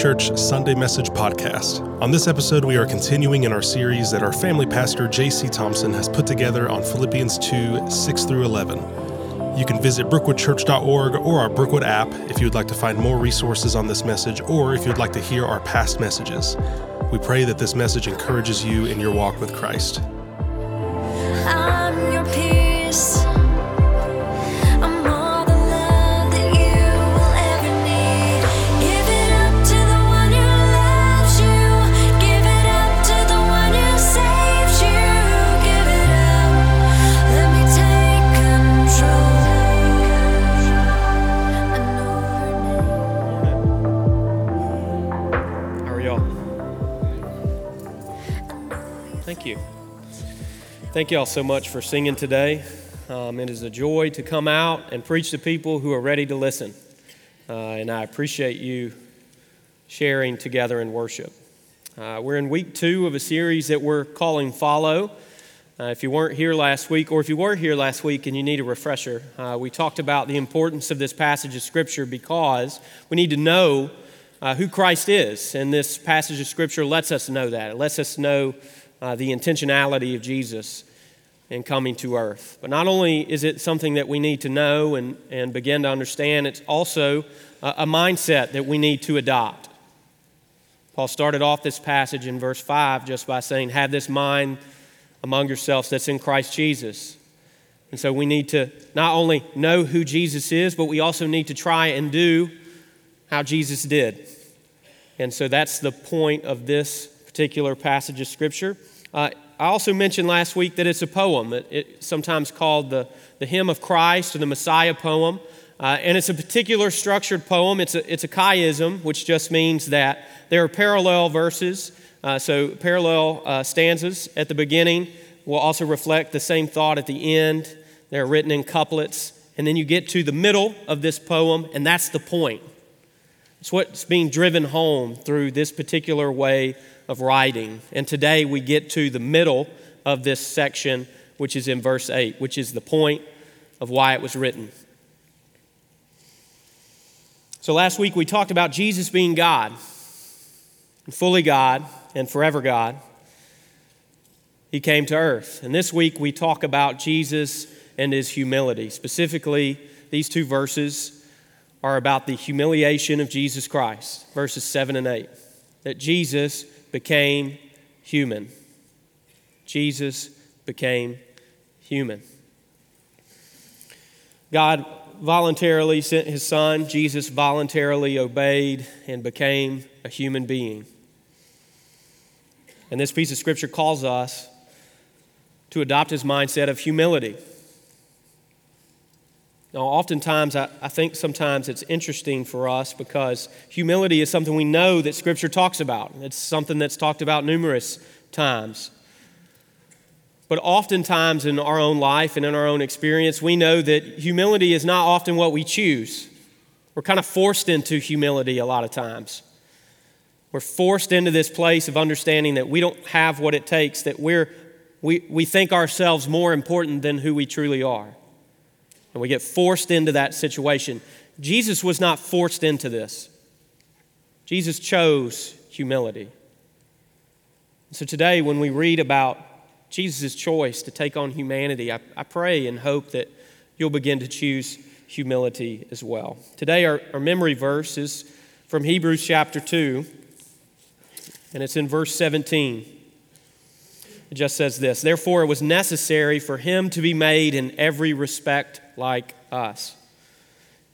Church Sunday Message Podcast. On this episode, we are continuing in our series that our family pastor, J.C. Thompson, has put together on Philippians 2 6 through 11. You can visit brookwoodchurch.org or our Brookwood app if you would like to find more resources on this message or if you'd like to hear our past messages. We pray that this message encourages you in your walk with Christ. Thank y'all so much for singing today. Um, it is a joy to come out and preach to people who are ready to listen. Uh, and I appreciate you sharing together in worship. Uh, we're in week two of a series that we're calling Follow. Uh, if you weren't here last week, or if you were here last week and you need a refresher, uh, we talked about the importance of this passage of Scripture because we need to know uh, who Christ is. And this passage of Scripture lets us know that. It lets us know uh, the intentionality of Jesus in coming to earth. But not only is it something that we need to know and, and begin to understand, it's also a, a mindset that we need to adopt. Paul started off this passage in verse 5 just by saying, Have this mind among yourselves that's in Christ Jesus. And so we need to not only know who Jesus is, but we also need to try and do how Jesus did. And so that's the point of this particular passage of Scripture. Uh, I also mentioned last week that it's a poem. It, sometimes called the, the Hymn of Christ or the Messiah poem. Uh, and it's a particular structured poem. It's a, it's a chiasm, which just means that there are parallel verses. Uh, so, parallel uh, stanzas at the beginning will also reflect the same thought at the end. They're written in couplets. And then you get to the middle of this poem, and that's the point. It's what's being driven home through this particular way of writing. And today we get to the middle of this section, which is in verse 8, which is the point of why it was written. So last week we talked about Jesus being God, fully God and forever God. He came to earth. And this week we talk about Jesus and his humility. Specifically, these two verses are about the humiliation of Jesus Christ, verses 7 and 8. That Jesus became human. Jesus became human. God voluntarily sent his son. Jesus voluntarily obeyed and became a human being. And this piece of scripture calls us to adopt his mindset of humility. Now, oftentimes, I, I, think sometimes it's interesting for us because humility is something we know that Scripture talks about. It's something that's talked about numerous times. But oftentimes in our own life and in our own experience, we know that humility is not often what we choose. We're kind of forced into humility a lot of times. We're forced into this place of understanding that we don't have what it takes, that we're, we, we think ourselves more important than who we truly are. And we get forced into that situation. Jesus was not forced into this, Jesus chose humility. So today, when we read about Jesus' choice to take on humanity, I, I, pray and hope that you'll begin to choose humility as well. Today, our, our memory verse is from Hebrews chapter 2, and it's in verse 17. It just says this Therefore, it was necessary for him to be made in every respect like us,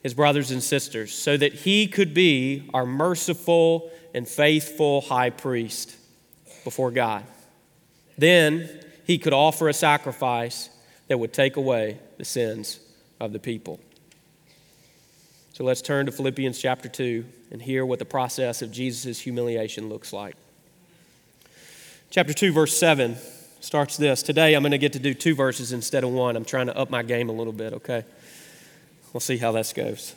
his brothers and sisters, so that he could be our merciful and faithful high priest before God. Then he could offer a sacrifice that would take away the sins of the people. So let's turn to Philippians chapter 2 and hear what the process of Jesus' humiliation looks like. Chapter 2, verse 7 starts this. Today I'm going to get to do two verses instead of one. I'm trying to up my game a little bit, okay? We'll see how this goes.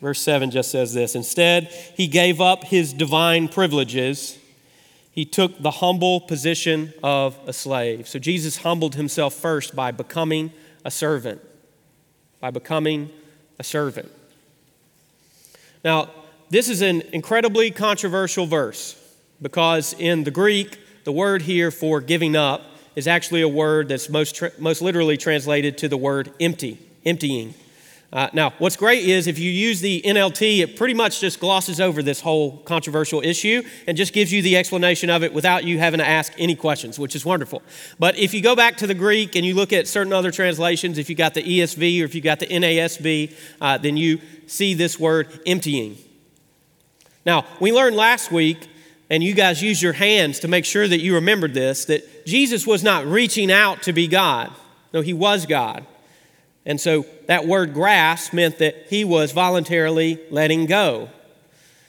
Verse 7 just says this Instead, he gave up his divine privileges. He took the humble position of a slave. So Jesus humbled himself first by becoming a servant. By becoming a servant. Now, this is an incredibly controversial verse because in the Greek, the word here for giving up is actually a word that's most, tra- most literally translated to the word empty, emptying. Uh, now, what's great is if you use the NLT, it pretty much just glosses over this whole controversial issue and just gives you the explanation of it without you having to ask any questions, which is wonderful. But if you go back to the Greek and you look at certain other translations, if you got the ESV or if you got the NASB, uh, then you see this word emptying. Now, we learned last week, and you guys used your hands to make sure that you remembered this, that Jesus was not reaching out to be God. No, he was God. And so that word grasp meant that he was voluntarily letting go.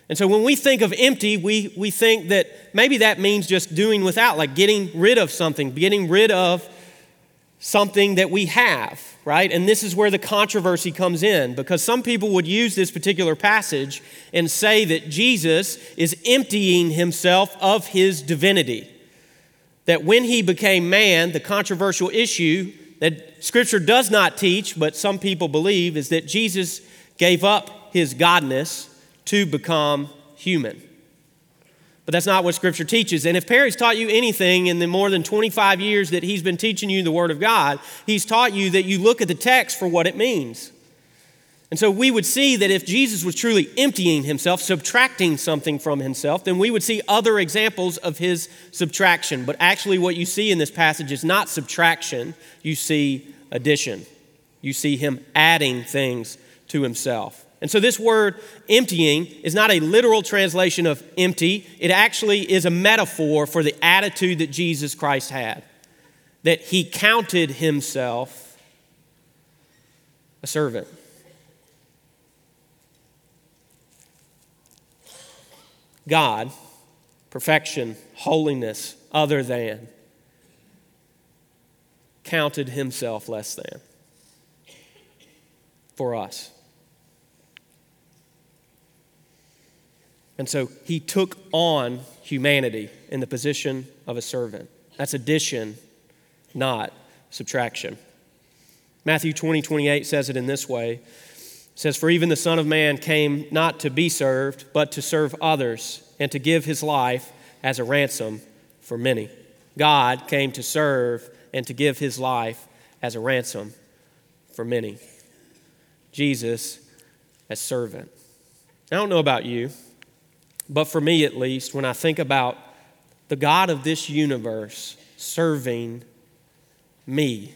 And so when we think of empty, we, we think that maybe that means just doing without, like getting rid of something, getting rid of something that we have, right? And this is where the controversy comes in because some people would use this particular passage and say that Jesus is emptying himself of his divinity. That when he became man, the controversial issue that Scripture does not teach, but some people believe, is that Jesus gave up his godness to become human. But that's not what Scripture teaches. And if Perry's taught you anything in the more than 25 years that he's been teaching you the Word of God, he's taught you that you look at the text for what it means. And so we would see that if Jesus was truly emptying himself, subtracting something from himself, then we would see other examples of his subtraction. But actually, what you see in this passage is not subtraction, you see addition. You see him adding things to himself. And so, this word emptying is not a literal translation of empty, it actually is a metaphor for the attitude that Jesus Christ had. That he counted himself a servant. God, perfection, holiness, other than, counted himself less than for us. And so he took on humanity in the position of a servant. That's addition, not subtraction. Matthew 20, 28 says it in this way. It says, For even the Son of Man came not to be served, but to serve others, and to give his life as a ransom for many. God came to serve and to give his life as a ransom for many. Jesus as servant. I don't know about you, but for me at least, when I think about the God of this universe serving me,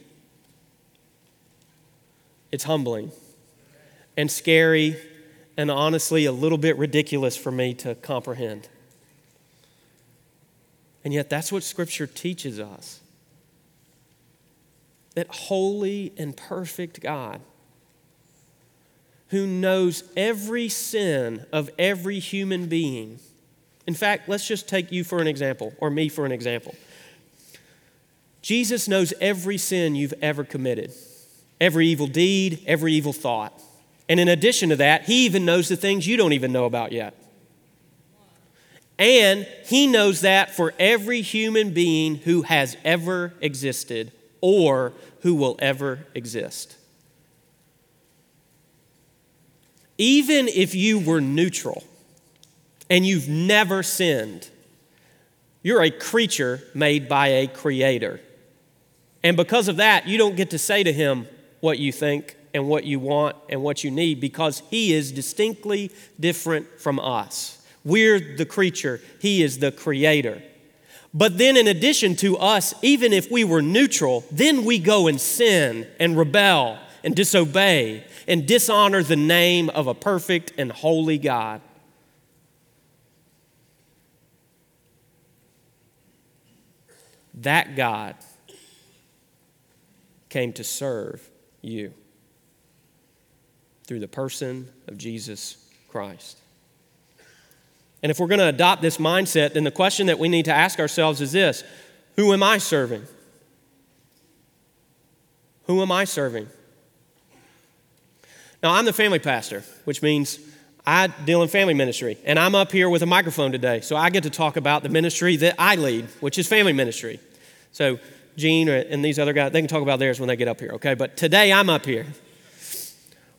it's humbling and scary and honestly a little bit ridiculous for me to comprehend. And yet, that's what Scripture teaches us that holy and perfect God, who knows every sin of every human being. In fact, let's just take you for an example, or me for an example. Jesus knows every sin you've ever committed, every evil deed, every evil thought. And in addition to that, He even knows the things you don't even know about yet. And He knows that for every human being who has ever existed or who will ever exist. Even if you were neutral and you've never sinned, you're a creature made by a creator. And because of that, you don't get to say to him what you think and what you want and what you need because he is distinctly different from us. We're the creature, he is the creator. But then, in addition to us, even if we were neutral, then we go and sin and rebel and disobey and dishonor the name of a perfect and holy God. That God came to serve you through the person of Jesus Christ. And if we're going to adopt this mindset, then the question that we need to ask ourselves is this Who am I serving? Who am I serving? Now, I'm the family pastor, which means I deal in family ministry, and I'm up here with a microphone today, so I get to talk about the ministry that I lead, which is family ministry. So, Gene and these other guys, they can talk about theirs when they get up here, okay? But today I'm up here.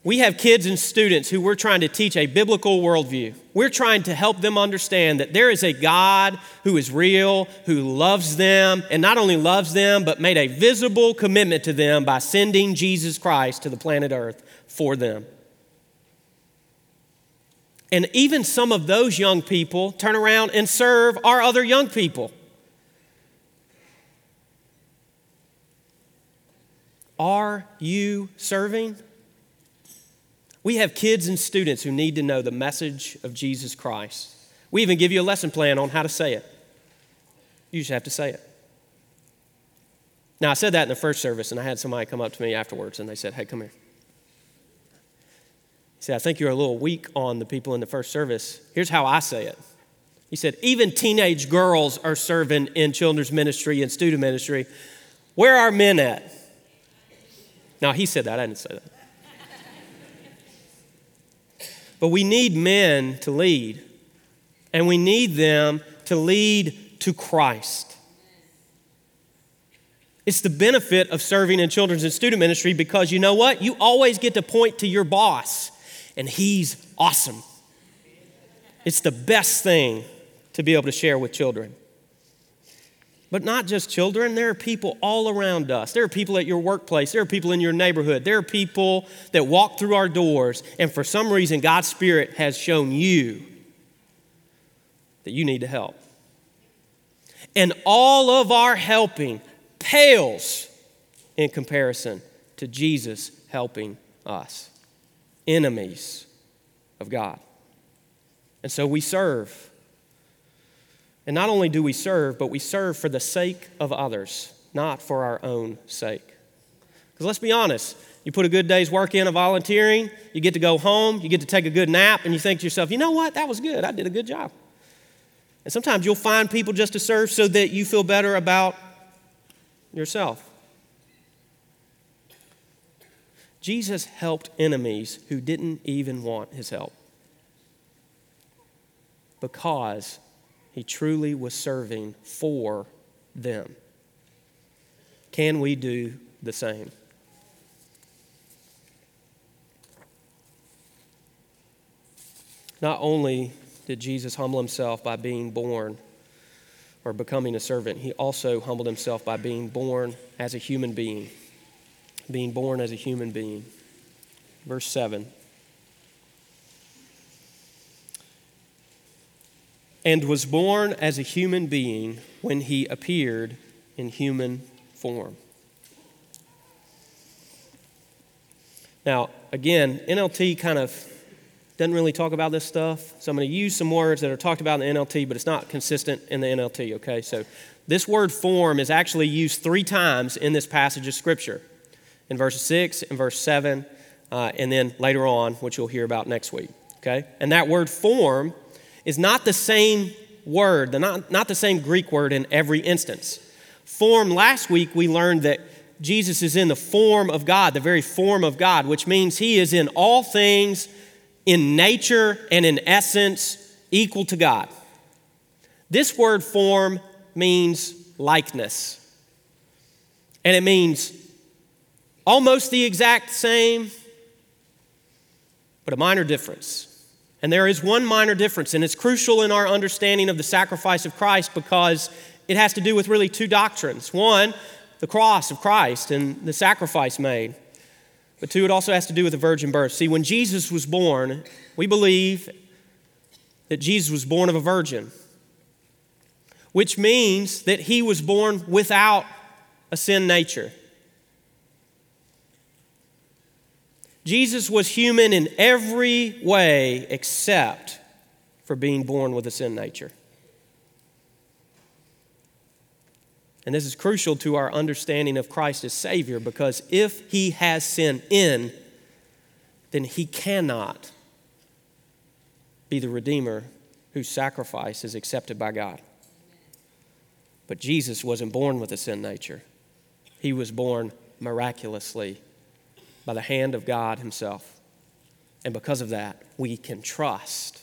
We have kids and students who we're trying to teach a biblical worldview. We're trying to help them understand that there is a God who is real, who loves them, and not only loves them, but made a visible commitment to them by sending Jesus Christ to the planet Earth for them. And even some of those young people turn around and serve our other young people. Are you serving? We have kids and students who need to know the message of Jesus Christ. We even give you a lesson plan on how to say it. You just have to say it. Now, I said that in the first service, and I had somebody come up to me afterwards and they said, Hey, come here. Said, I think you're a little weak on the people in the first service. Here's how I say it. He said, Even teenage girls are serving in children's ministry and student ministry. Where are men at? Now, he said that, I didn't say that. But we need men to lead, and we need them to lead to Christ. It's the benefit of serving in children's and student ministry because you know what? You always get to point to your boss, and he's awesome. It's the best thing to be able to share with children. But not just children, there are people all around us. There are people at your workplace. There are people in your neighborhood. There are people that walk through our doors, and for some reason, God's Spirit has shown you that you need to help. And all of our helping pales in comparison to Jesus helping us, enemies of God. And so we serve. And not only do we serve, but we serve for the sake of others, not for our own sake. Because let's be honest, you put a good day's work in of volunteering, you get to go home, you get to take a good nap, and you think to yourself, you know what, that was good, I did a good job. And sometimes you'll find people just to serve so that you feel better about yourself. Jesus helped enemies who didn't even want his help because he truly was serving for them. Can we do the same? Not only did Jesus humble himself by being born or becoming a servant, he also humbled himself by being born as a human being. Being born as a human being. Verse 7. and was born as a human being when he appeared in human form. Now, again, NLT kind of doesn't really talk about this stuff. So I'm going to use some words that are talked about in the NLT, but it's not consistent in the NLT, okay? So this word form is actually used three times in this passage of Scripture in verse 6 and verse 7, uh, and then later on, which you'll hear about next week, okay? And that word form is not the same word, not, not the same Greek word in every instance. Form, last week we learned that Jesus is in the form of God, the very form of God, which means he is in all things, in nature and in essence, equal to God. This word form means likeness. And it means almost the exact same, but a minor difference. And there is one minor difference, and it's crucial in our understanding of the sacrifice of Christ because it has to do with really two doctrines. One, the cross of Christ and the sacrifice made. But two, it also has to do with the virgin birth. See, when Jesus was born, we believe that Jesus was born of a virgin, which means that he was born without a sin nature. Jesus was human in every way except for being born with a sin nature. And this is crucial to our understanding of Christ as Savior because if He has sin in, then He cannot be the Redeemer whose sacrifice is accepted by God. But Jesus wasn't born with a sin nature, He was born miraculously by the hand of God Himself. And because of that, we can trust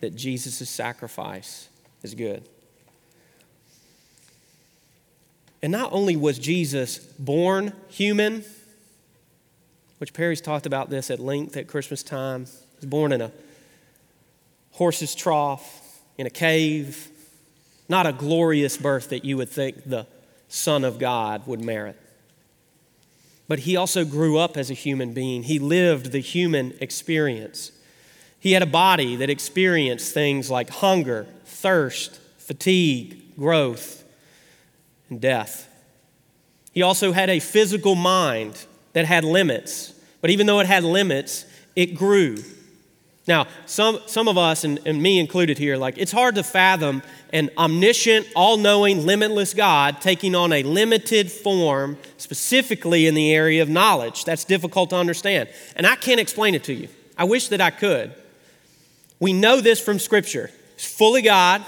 that Jesus' sacrifice is good. And not only was Jesus born human, which Perry's talked about this at length at Christmas time. He was born in a horse's trough, in a cave. Not a glorious birth that you would think the Son of God would merit. But he also grew up as a human being. He lived the human experience. He had a body that experienced things like hunger, thirst, fatigue, growth, and death. He also had a physical mind that had limits. But even though it had limits, it grew. Now, some, some of us, and, and me included here, like it's hard to fathom an omniscient, all knowing, limitless God taking on a limited form, specifically in the area of knowledge. That's difficult to understand. And I can't explain it to you. I wish that I could. We know this from Scripture. He's fully God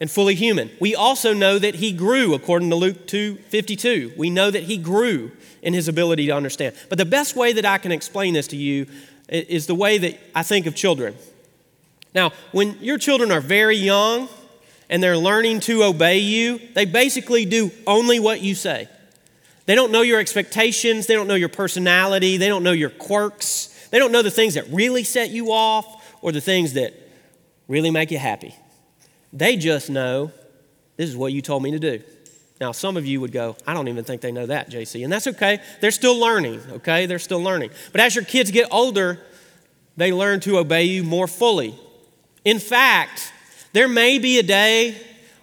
and fully human. We also know that he grew, according to Luke 2 52. We know that he grew in his ability to understand. But the best way that I can explain this to you is the way that I think of children. Now, when your children are very young and they're learning to obey you, they basically do only what you say. They don't know your expectations, they don't know your personality, they don't know your quirks, they don't know the things that really set you off or the things that really make you happy. They just know this is what you told me to do. Now, some of you would go, I don't even think they know that, JC. And that's okay. They're still learning, okay? They're still learning. But as your kids get older, they learn to obey you more fully. In fact, there may be a day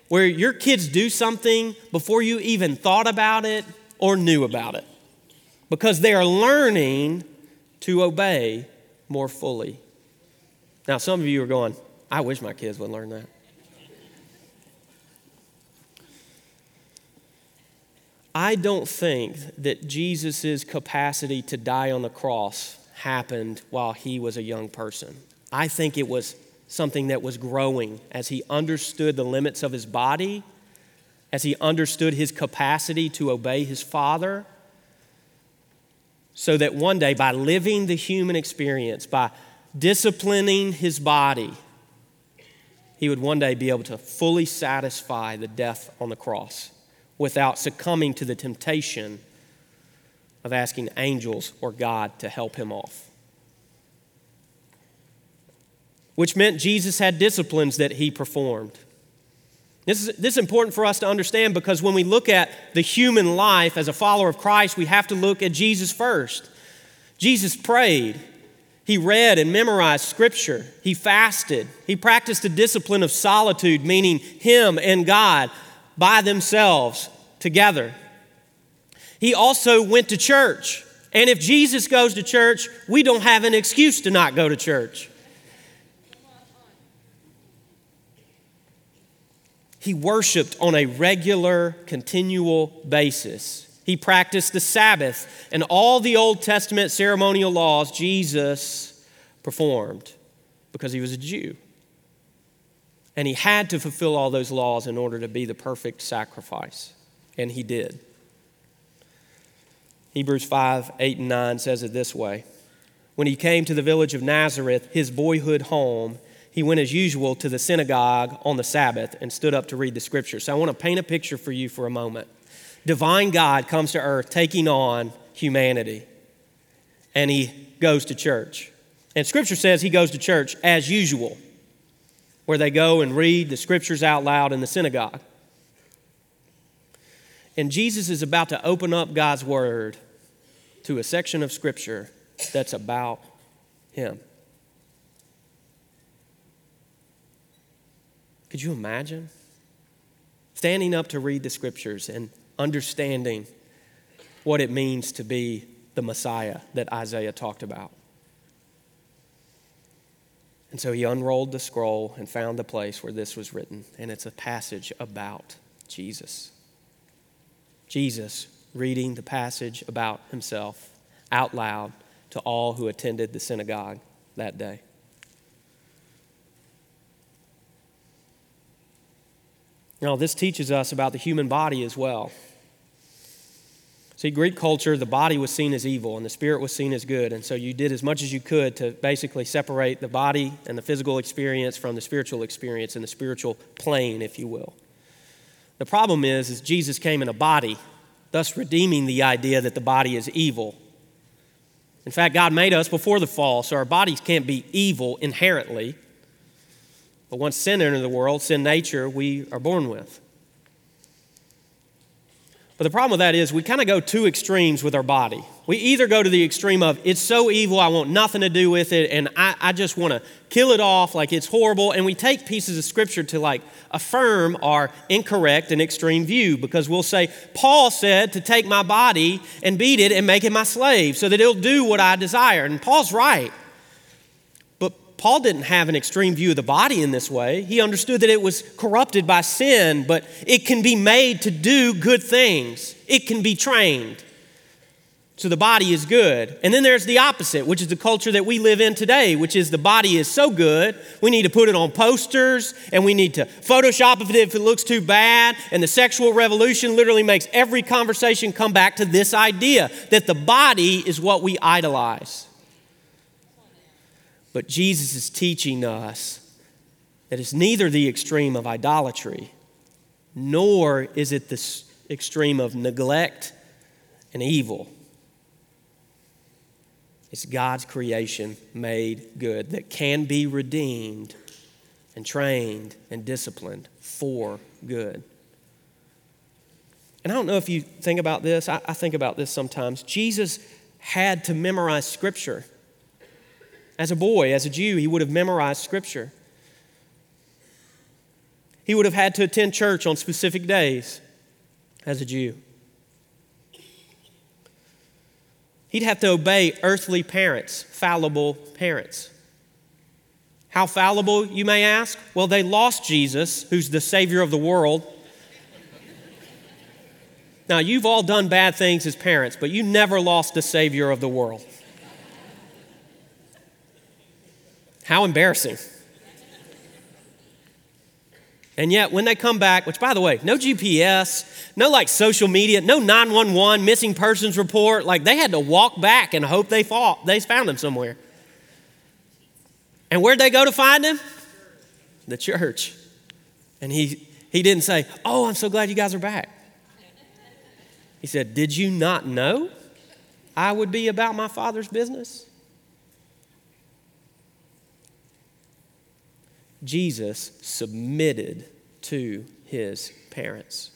where your kids do something before you even thought about it or knew about it because they are learning to obey more fully. Now, some of you are going, I wish my kids would learn that. I don't think that Jesus' capacity to die on the cross happened while he was a young person. I think it was something that was growing as he understood the limits of his body, as he understood his capacity to obey his Father, so that one day, by living the human experience, by disciplining his body, he would one day be able to fully satisfy the death on the cross without succumbing to the temptation of asking angels or God to help him off. Which meant Jesus had disciplines that he performed. This is, this is important for us to understand because when we look at the human life as a follower of Christ, we have to look at Jesus first. Jesus prayed. He read and memorized scripture. He fasted. He practiced the discipline of solitude, meaning him and God by themselves together. He also went to church. And if Jesus goes to church, we don't have an excuse to not go to church. He worshiped on a regular, continual basis. He practiced the Sabbath and all the Old Testament ceremonial laws Jesus performed because he was a Jew. And he had to fulfill all those laws in order to be the perfect sacrifice. And he did. Hebrews 5 8 and 9 says it this way When he came to the village of Nazareth, his boyhood home, he went as usual to the synagogue on the Sabbath and stood up to read the scripture. So I want to paint a picture for you for a moment. Divine God comes to earth taking on humanity, and he goes to church. And scripture says he goes to church as usual where they go and read the scriptures out loud in the synagogue. And Jesus is about to open up God's word to a section of scripture that's about him. Could you imagine? Standing up to read the scriptures and understanding what it means to be the Messiah that Isaiah talked about. And so he unrolled the scroll and found the place where this was written, and it's a passage about Jesus. Jesus reading the passage about himself out loud to all who attended the synagogue that day. Now, this teaches us about the human body as well. See, Greek culture, the body was seen as evil and the spirit was seen as good. And so you did as much as you could to basically separate the body and the physical experience from the spiritual experience and the spiritual plane, if you will. The problem is, is Jesus came in a body, thus redeeming the idea that the body is evil. In fact, God made us before the fall, so our bodies can't be evil inherently. But once sin entered the world, sin nature, we are born with. But the problem with that is we kind of go two extremes with our body. We either go to the extreme of it's so evil, I want nothing to do with it, and I, I just want to kill it off like it's horrible. And we take pieces of scripture to like affirm our incorrect and extreme view because we'll say, Paul said to take my body and beat it and make it my slave so that it'll do what I desire. And Paul's right. Paul didn't have an extreme view of the body in this way. He understood that it was corrupted by sin, but it can be made to do good things, it can be trained. So the body is good. And then there's the opposite, which is the culture that we live in today, which is the body is so good, we need to put it on posters and we need to Photoshop it if it looks too bad. And the sexual revolution literally makes every conversation come back to this idea that the body is what we idolize. But Jesus is teaching us that it's neither the extreme of idolatry, nor is it the extreme of neglect and evil. It's God's creation made good that can be redeemed and trained and disciplined for good. And I don't know if you think about this, I, I think about this sometimes. Jesus had to memorize Scripture. As a boy, as a Jew, he would have memorized Scripture. He would have had to attend church on specific days as a Jew. He'd have to obey earthly parents, fallible parents. How fallible, you may ask? Well, they lost Jesus, who's the Savior of the world. Now, you've all done bad things as parents, but you never lost the Savior of the world. How embarrassing. And yet, when they come back, which by the way, no GPS, no like social media, no 911 missing persons report, like they had to walk back and hope they fought, they found him somewhere. And where'd they go to find him? The church. And he, he didn't say, Oh, I'm so glad you guys are back. He said, Did you not know I would be about my father's business? Jesus submitted to his parents.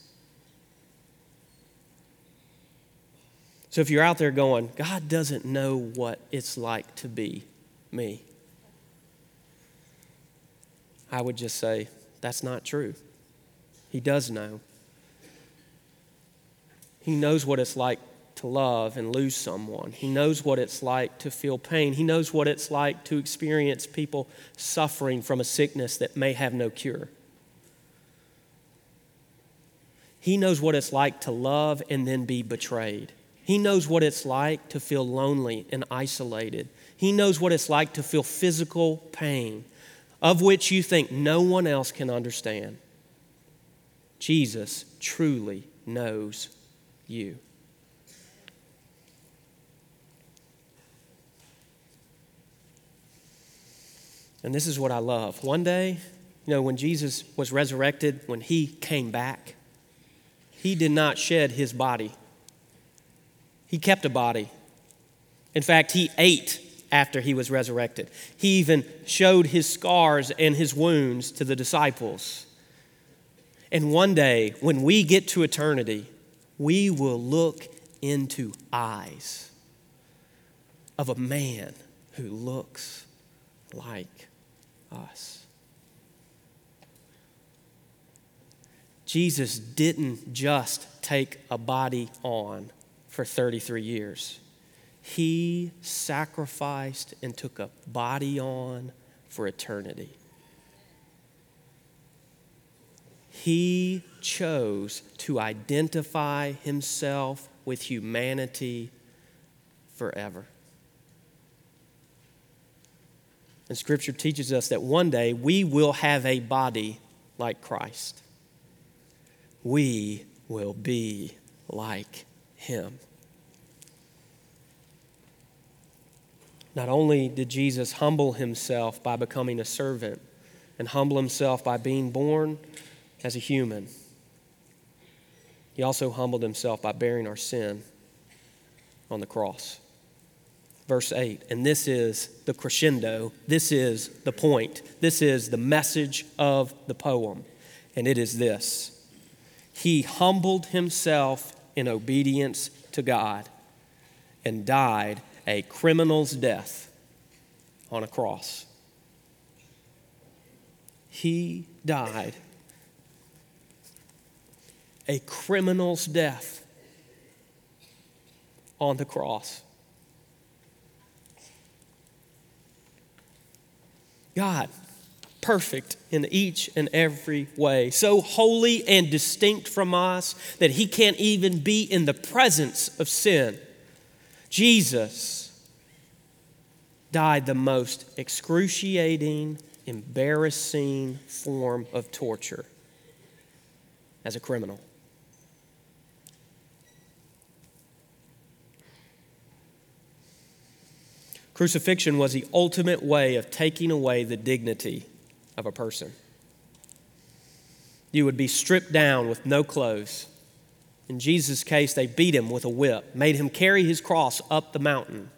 So if you're out there going, God doesn't know what it's like to be me, I would just say, that's not true. He does know. He knows what it's like to love and lose someone. He knows what it's like to feel pain. He knows what it's like to experience people suffering from a sickness that may have no cure. He knows what it's like to love and then be betrayed. He knows what it's like to feel lonely and isolated. He knows what it's like to feel physical pain, of which you think no one else can understand. Jesus truly knows you. And this is what I love. One day, you know, when Jesus was resurrected, when he came back, he did not shed his body. He kept a body. In fact, he ate after he was resurrected. He even showed his scars and his wounds to the disciples. And one day, when we get to eternity, we will look into eyes of a man who looks like us. Jesus didn't just take a body on for 33 years. He sacrificed and took a body on for eternity. He chose to identify himself with humanity forever. And Scripture teaches us that one day we will have a body like Christ. We will be like Him. Not only did Jesus humble himself by becoming a servant and humble himself by being born as a human, he also humbled himself by bearing our sin on the cross. Verse 8, and this is the crescendo, this is the point, this is the message of the poem, and it is this He humbled himself in obedience to God and died a criminal's death on a cross. He died a criminal's death on the cross. God, perfect in each and every way, so holy and distinct from us that he can't even be in the presence of sin. Jesus died the most excruciating, embarrassing form of torture as a criminal. Crucifixion was the ultimate way of taking away the dignity of a person. You would be stripped down with no clothes. In Jesus' case, they beat him with a whip, made him carry his cross up the mountain,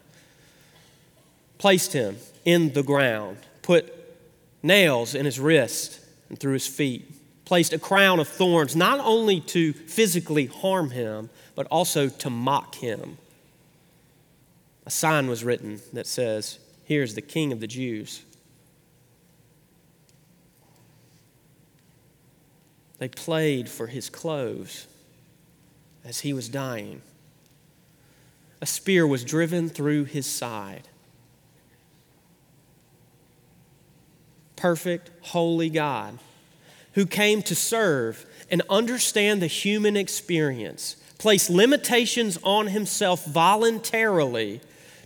placed him in the ground, put nails in his wrist and through his feet, placed a crown of thorns not only to physically harm him, but also to mock him a sign was written that says, Here's the King of the Jews. They played for his clothes as he was dying. A spear was driven through his side. Perfect, holy God who came to serve and understand the human experience, place limitations on himself voluntarily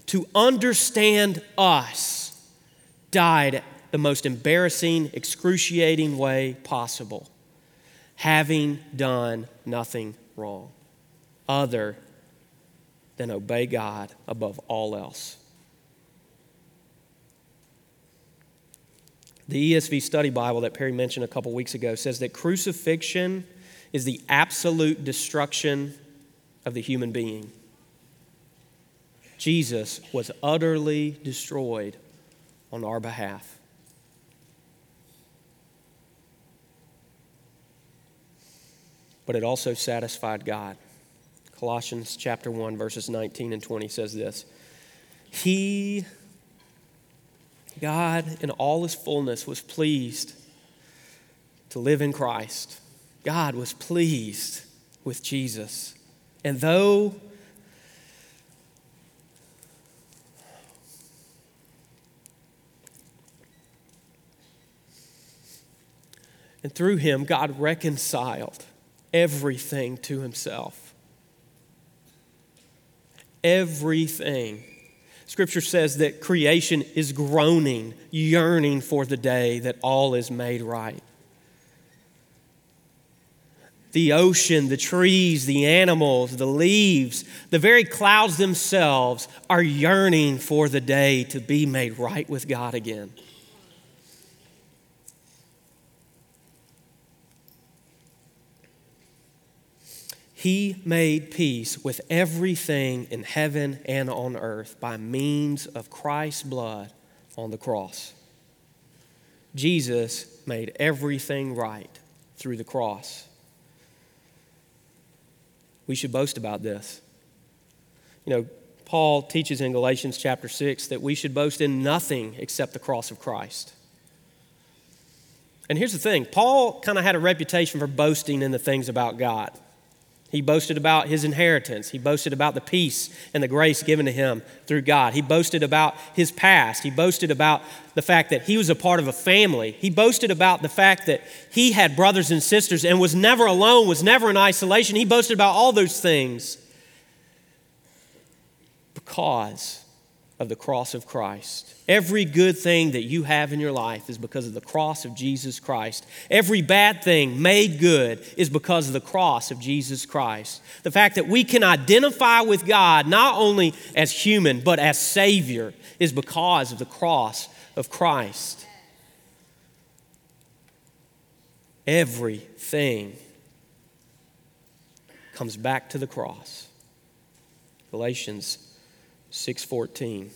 to understand us, died the most embarrassing, excruciating way possible, having done nothing wrong other than obey God above all else. The ESV Study Bible that Perry mentioned a couple weeks ago says that crucifixion is the absolute destruction of the human being. Jesus was utterly destroyed on our behalf. But it also satisfied God. Colossians chapter 1 verses 19 and 20 says this. He God in all his fullness was pleased to live in Christ. God was pleased with Jesus. And though And through him, God reconciled everything to himself. Everything. Scripture says that creation is groaning, yearning for the day that all is made right. The ocean, the trees, the animals, the leaves, the very clouds themselves are yearning for the day to be made right with God again. He made peace with everything in heaven and on earth by means of Christ's blood on the cross. Jesus made everything right through the cross. We should boast about this. You know, Paul teaches in Galatians chapter 6 that we should boast in nothing except the cross of Christ. And here's the thing Paul kind of had a reputation for boasting in the things about God. He boasted about his inheritance. He boasted about the peace and the grace given to him through God. He boasted about his past. He boasted about the fact that he was a part of a family. He boasted about the fact that he had brothers and sisters and was never alone, was never in isolation. He boasted about all those things because of the cross of Christ. Every good thing that you have in your life is because of the cross of Jesus Christ. Every bad thing made good is because of the cross of Jesus Christ. The fact that we can identify with God not only as human, but as Savior is because of the cross of Christ. Everything comes back to the cross. Galatians 6:14.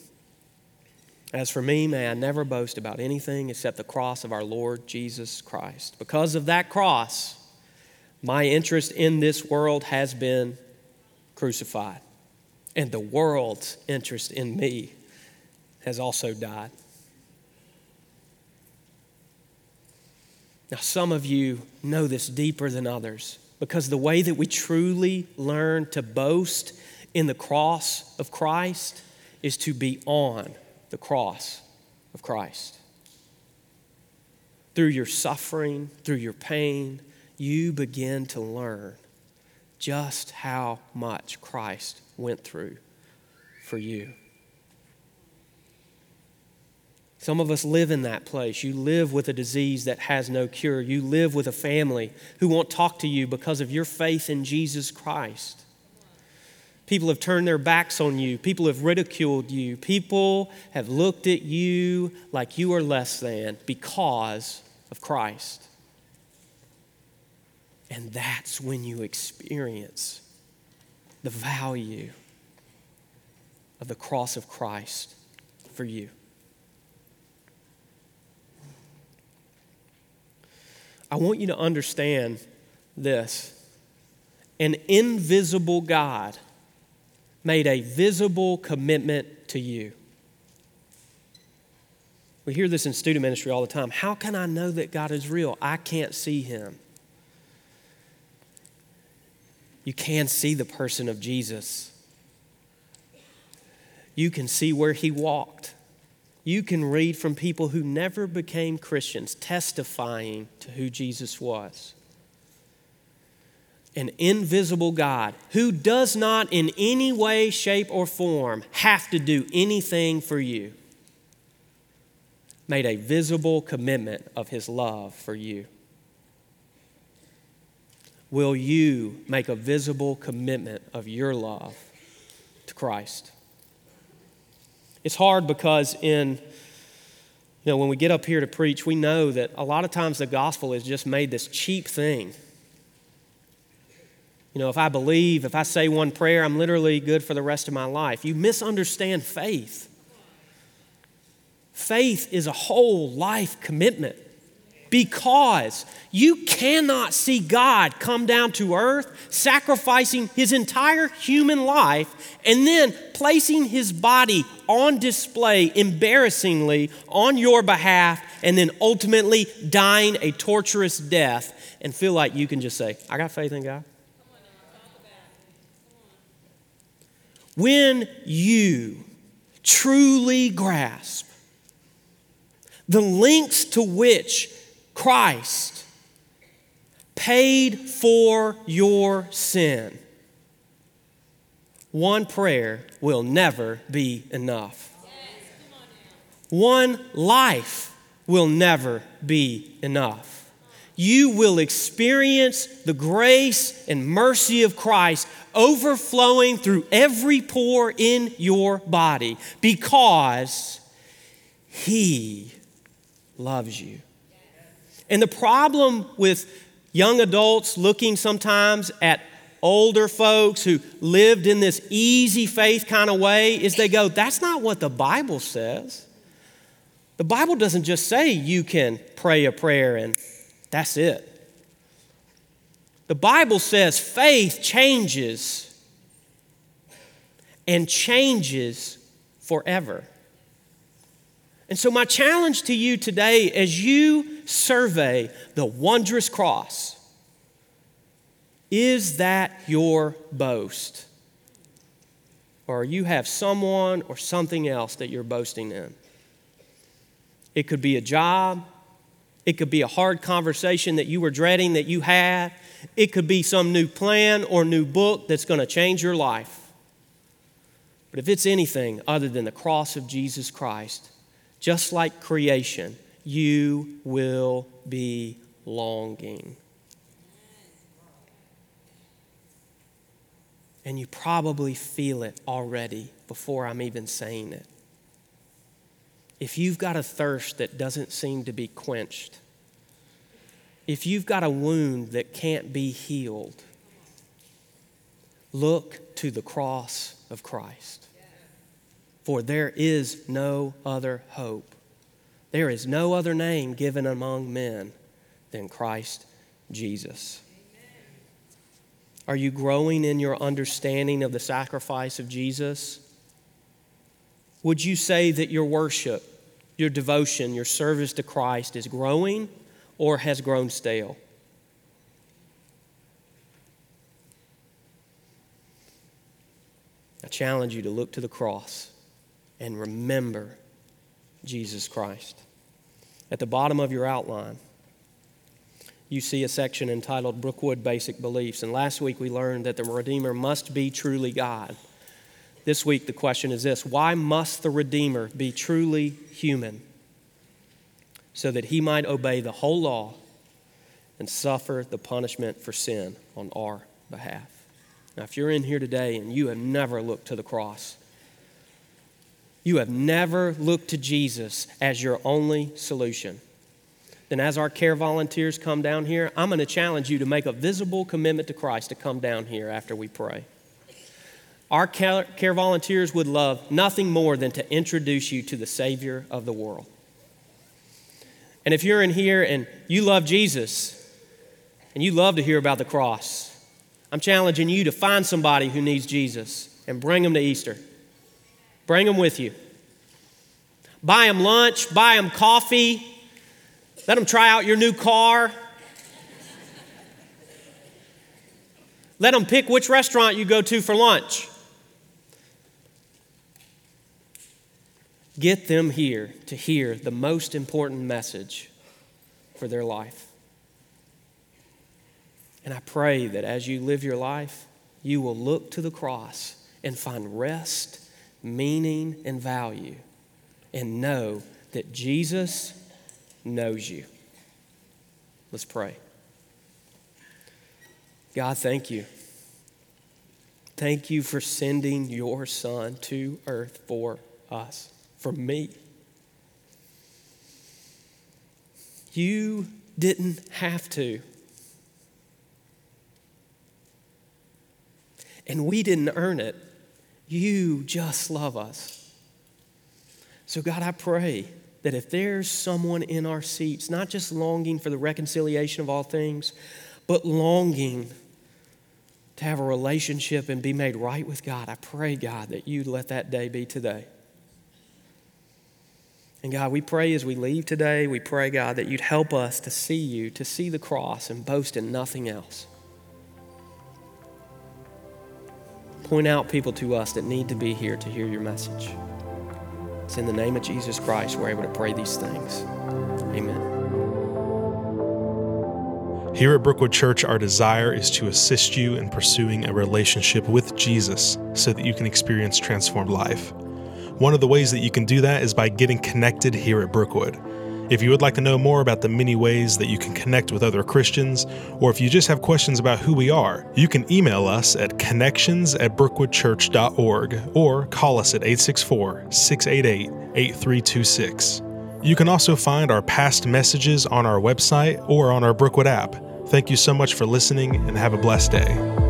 As for me, may I never boast about anything except the cross of our Lord Jesus Christ. Because of that cross, my interest in this world has been crucified, and the world's interest in me has also died. Now, some of you know this deeper than others because the way that we truly learn to boast in the cross of Christ is to be on the cross of Christ. Through your suffering, through your pain, you begin to learn just how much Christ went through for you. Some of us live in that place. You live with a disease that has no cure. You live with a family who won't talk to you because of your faith in Jesus Christ. People have turned their backs on you. People have ridiculed you. People have looked at you like you are less than because of Christ. And that's when you experience the value of the cross of Christ for you. I want you to understand this an invisible God made a visible commitment to you. We hear this in student ministry all the time. How can I know that God is real? I can't see him. You can see the person of Jesus. You can see where he walked. You can read from people who never became Christians testifying to who Jesus was. An invisible God who does not in any way, shape, or form have to do anything for you made a visible commitment of his love for you. Will you make a visible commitment of your love to Christ? It's hard because in you know when we get up here to preach, we know that a lot of times the gospel is just made this cheap thing. You know, if I believe, if I say one prayer, I'm literally good for the rest of my life. You misunderstand faith. Faith is a whole life commitment because you cannot see God come down to earth, sacrificing his entire human life, and then placing his body on display embarrassingly on your behalf, and then ultimately dying a torturous death, and feel like you can just say, I got faith in God. When you truly grasp the lengths to which Christ paid for your sin, one prayer will never be enough. One life will never be enough. You will experience the grace and mercy of Christ overflowing through every pore in your body because He loves you. And the problem with young adults looking sometimes at older folks who lived in this easy faith kind of way is they go, that's not what the Bible says. The Bible doesn't just say you can pray a prayer and that's it. The Bible says faith changes and changes forever. And so, my challenge to you today as you survey the wondrous cross is that your boast? Or you have someone or something else that you're boasting in? It could be a job, it could be a hard conversation that you were dreading that you had, it could be some new plan or new book that's going to change your life. But if it's anything other than the cross of Jesus Christ, just like creation, you will be longing. And you probably feel it already before I'm even saying it. If you've got a thirst that doesn't seem to be quenched, if you've got a wound that can't be healed, look to the cross of Christ. For there is no other hope. There is no other name given among men than Christ Jesus. Are you growing in your understanding of the sacrifice of Jesus? Would you say that your worship, your devotion, your service to Christ is growing or has grown stale? I challenge you to look to the cross and remember Jesus Christ. At the bottom of your outline, you see a section entitled Brookwood Basic Beliefs. And last week we learned that the Redeemer must be truly God. This week the question is this Why must the Redeemer be truly human? So that he might obey the whole law and suffer the punishment for sin on our behalf. Now, if you're in here today and you have never looked to the cross, you have never looked to Jesus as your only solution, then as our care volunteers come down here, I'm going to challenge you to make a visible commitment to Christ to come down here after we pray. Our care, care volunteers would love nothing more than to introduce you to the Savior of the world. And if you're in here and you love Jesus and you love to hear about the cross, I'm challenging you to find somebody who needs Jesus and bring them to Easter. Bring them with you. Buy them lunch, buy them coffee, let them try out your new car. Let them pick which restaurant you go to for lunch. Get them here to hear the most important message for their life. And I pray that as you live your life, you will look to the cross and find rest, meaning, and value, and know that Jesus knows you. Let's pray. God, thank you. Thank you for sending your Son to earth for us, for me. You didn't have to. And we didn't earn it. You just love us. So, God, I pray that if there's someone in our seats, not just longing for the reconciliation of all things, but longing to have a relationship and be made right with God, I pray, God, that you'd let that day be today. And God, we pray as we leave today, we pray, God, that you'd help us to see you, to see the cross and boast in nothing else. Point out people to us that need to be here to hear your message. It's in the name of Jesus Christ we're able to pray these things. Amen. Here at Brookwood Church, our desire is to assist you in pursuing a relationship with Jesus so that you can experience transformed life. One of the ways that you can do that is by getting connected here at Brookwood. If you would like to know more about the many ways that you can connect with other Christians, or if you just have questions about who we are, you can email us at connections at brookwoodchurch.org or call us at 864 688 8326. You can also find our past messages on our website or on our Brookwood app. Thank you so much for listening and have a blessed day.